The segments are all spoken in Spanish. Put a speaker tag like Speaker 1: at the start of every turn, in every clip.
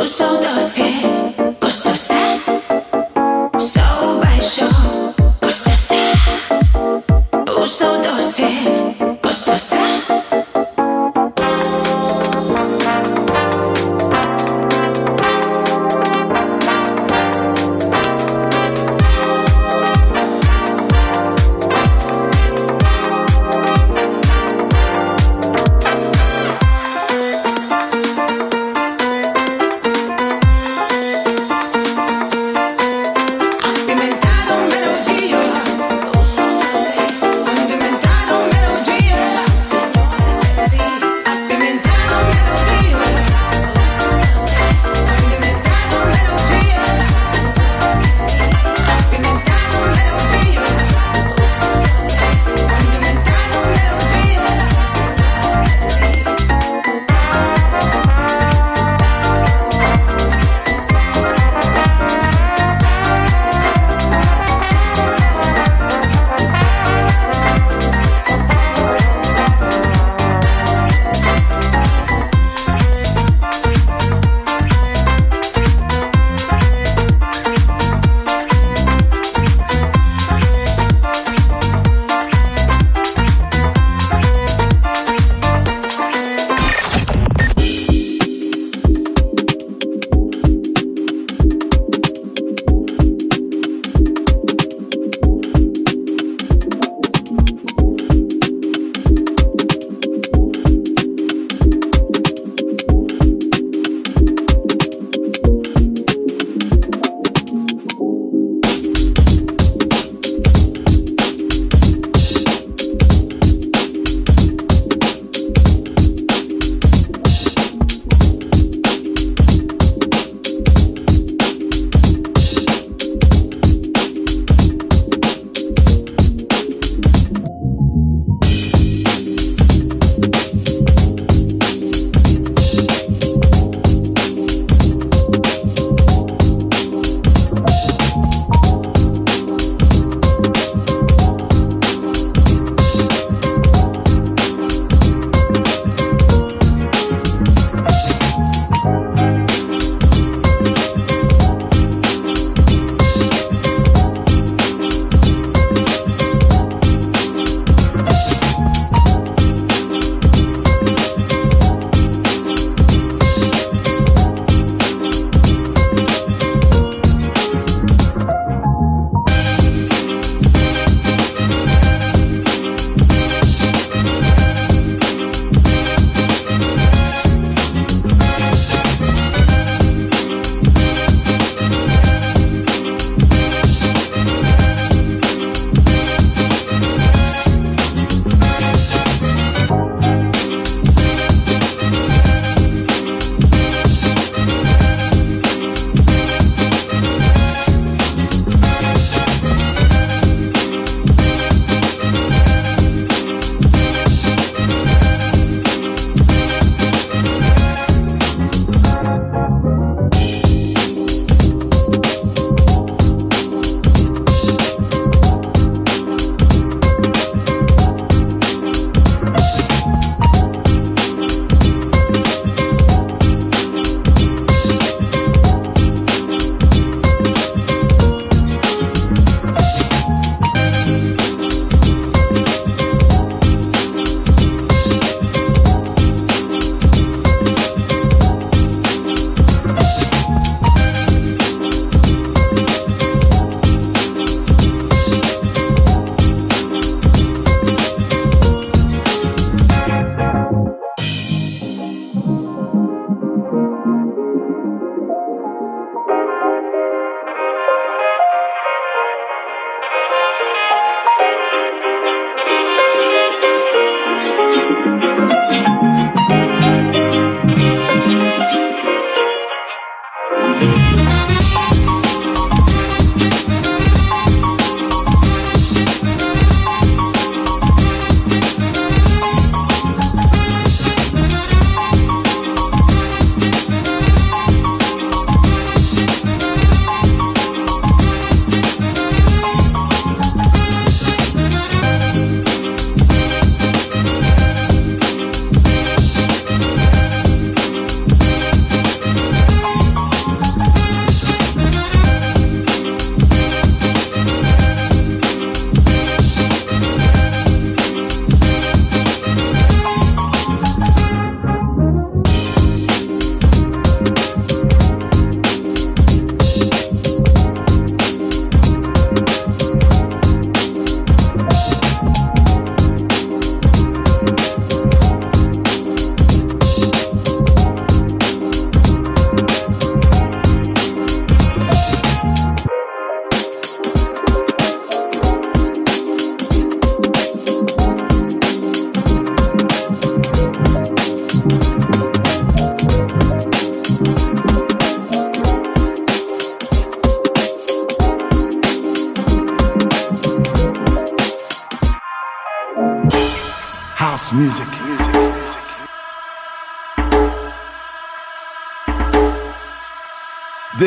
Speaker 1: Eu sou doce.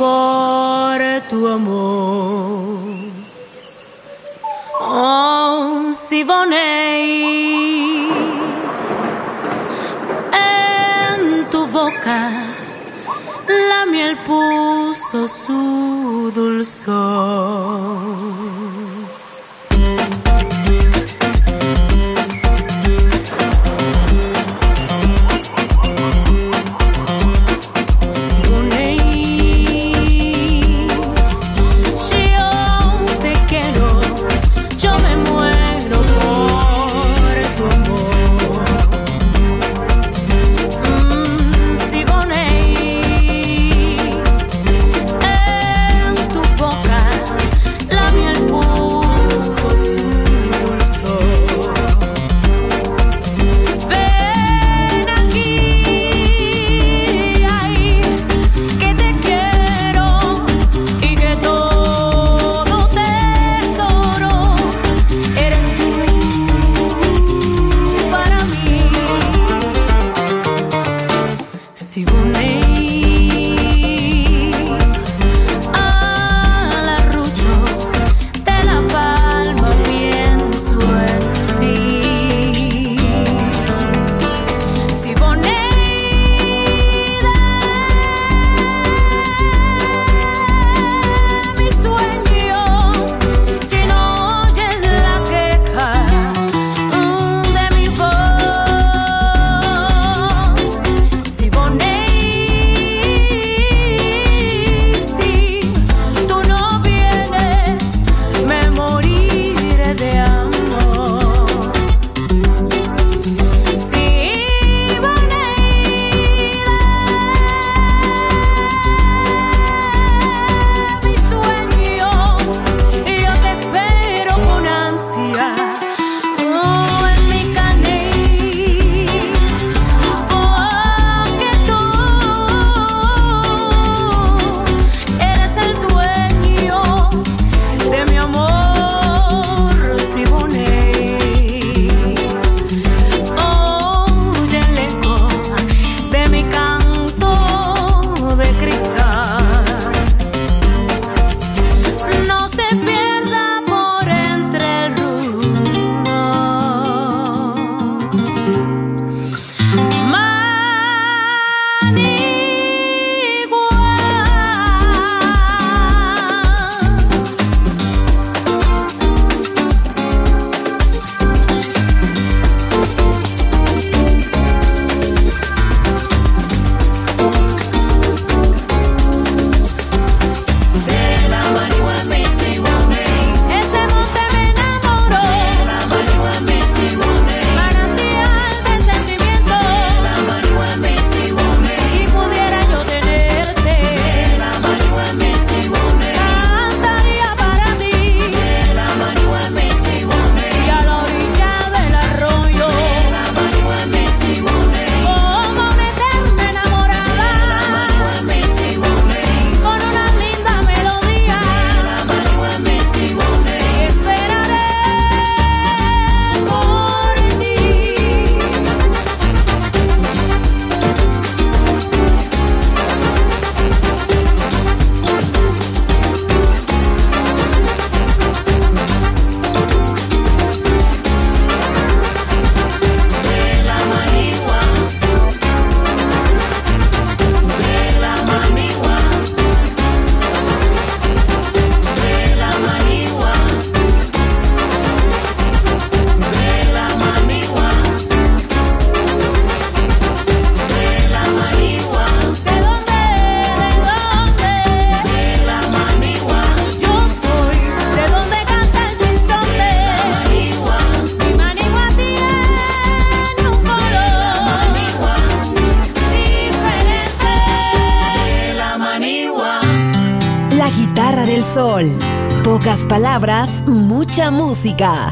Speaker 2: Por tu amor. Oh, Siboney, en tu boca la miel puso su dulzor.
Speaker 3: Música.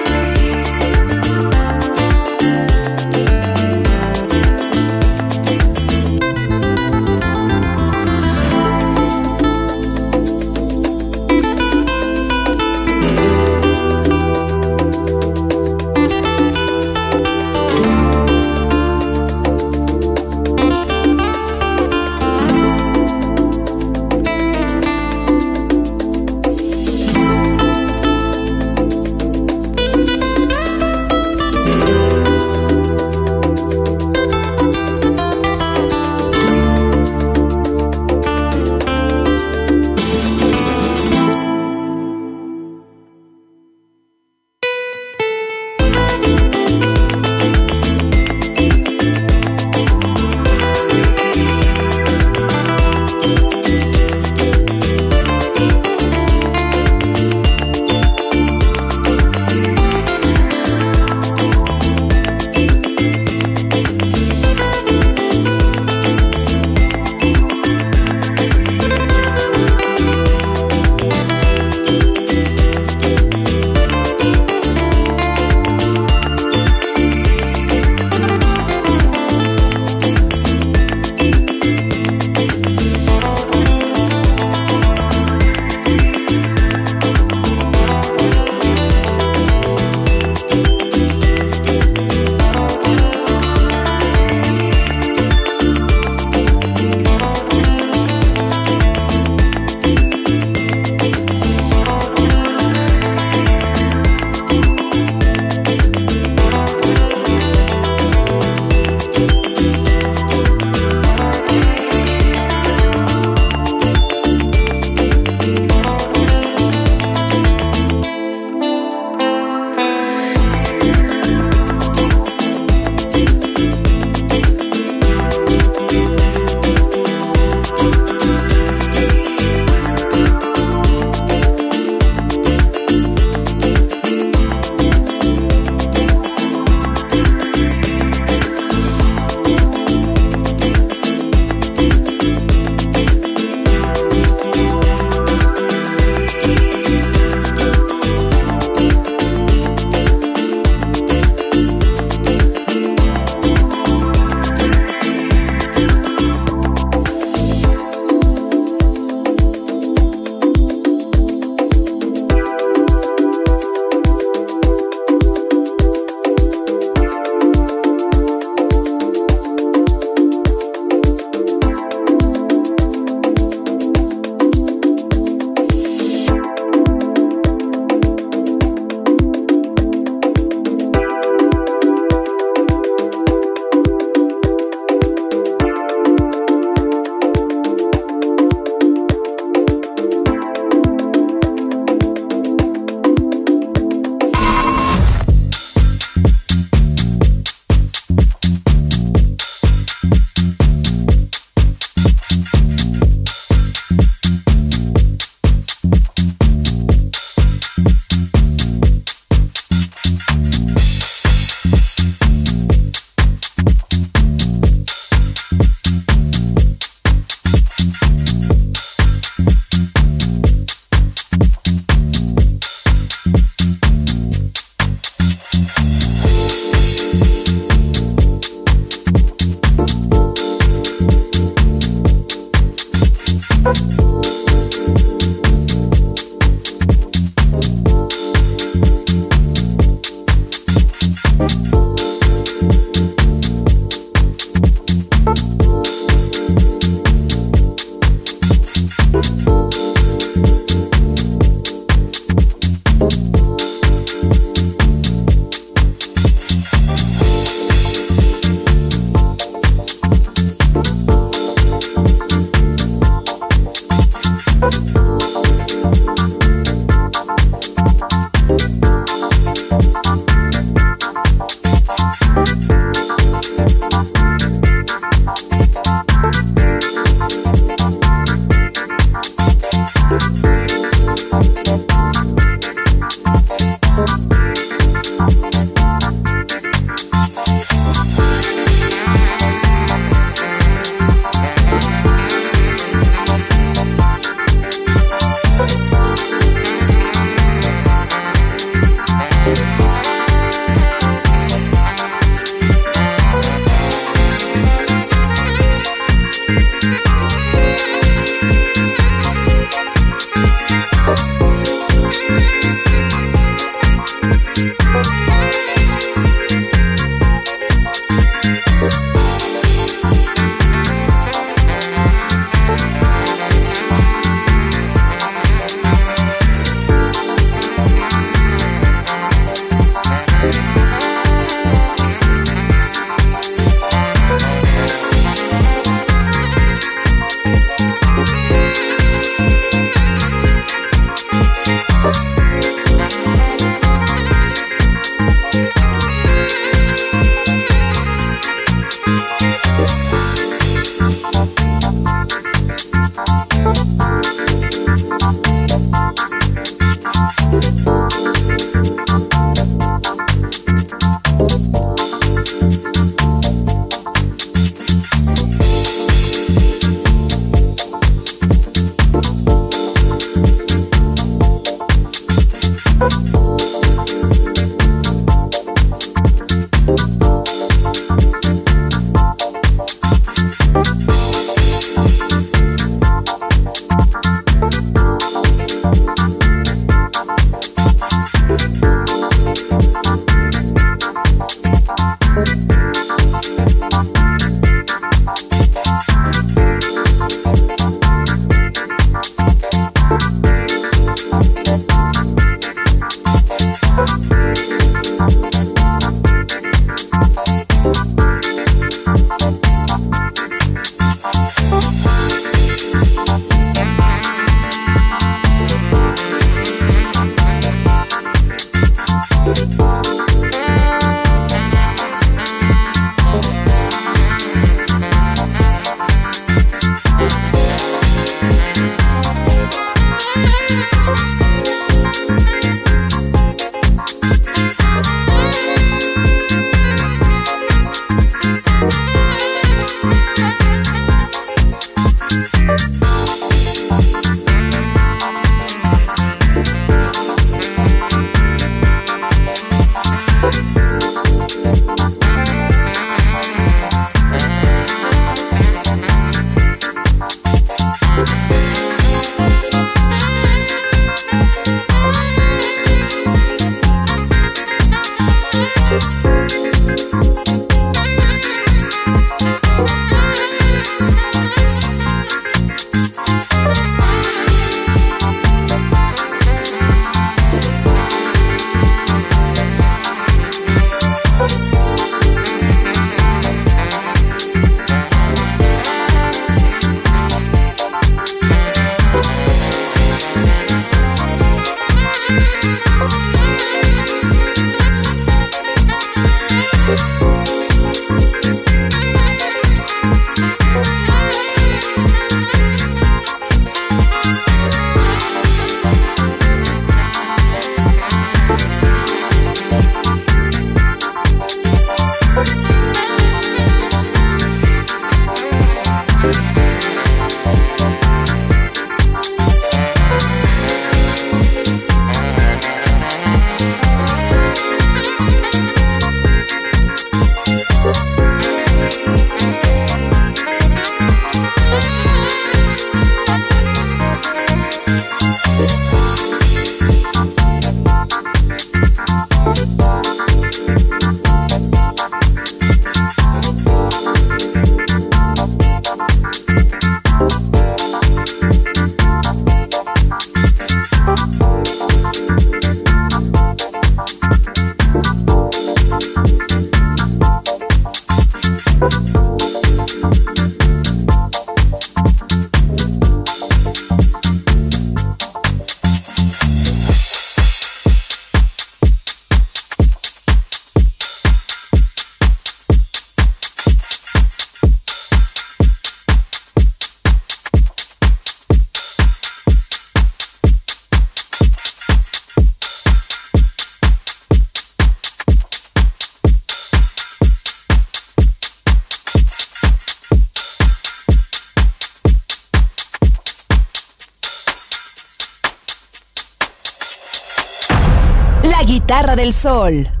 Speaker 3: Del Sol.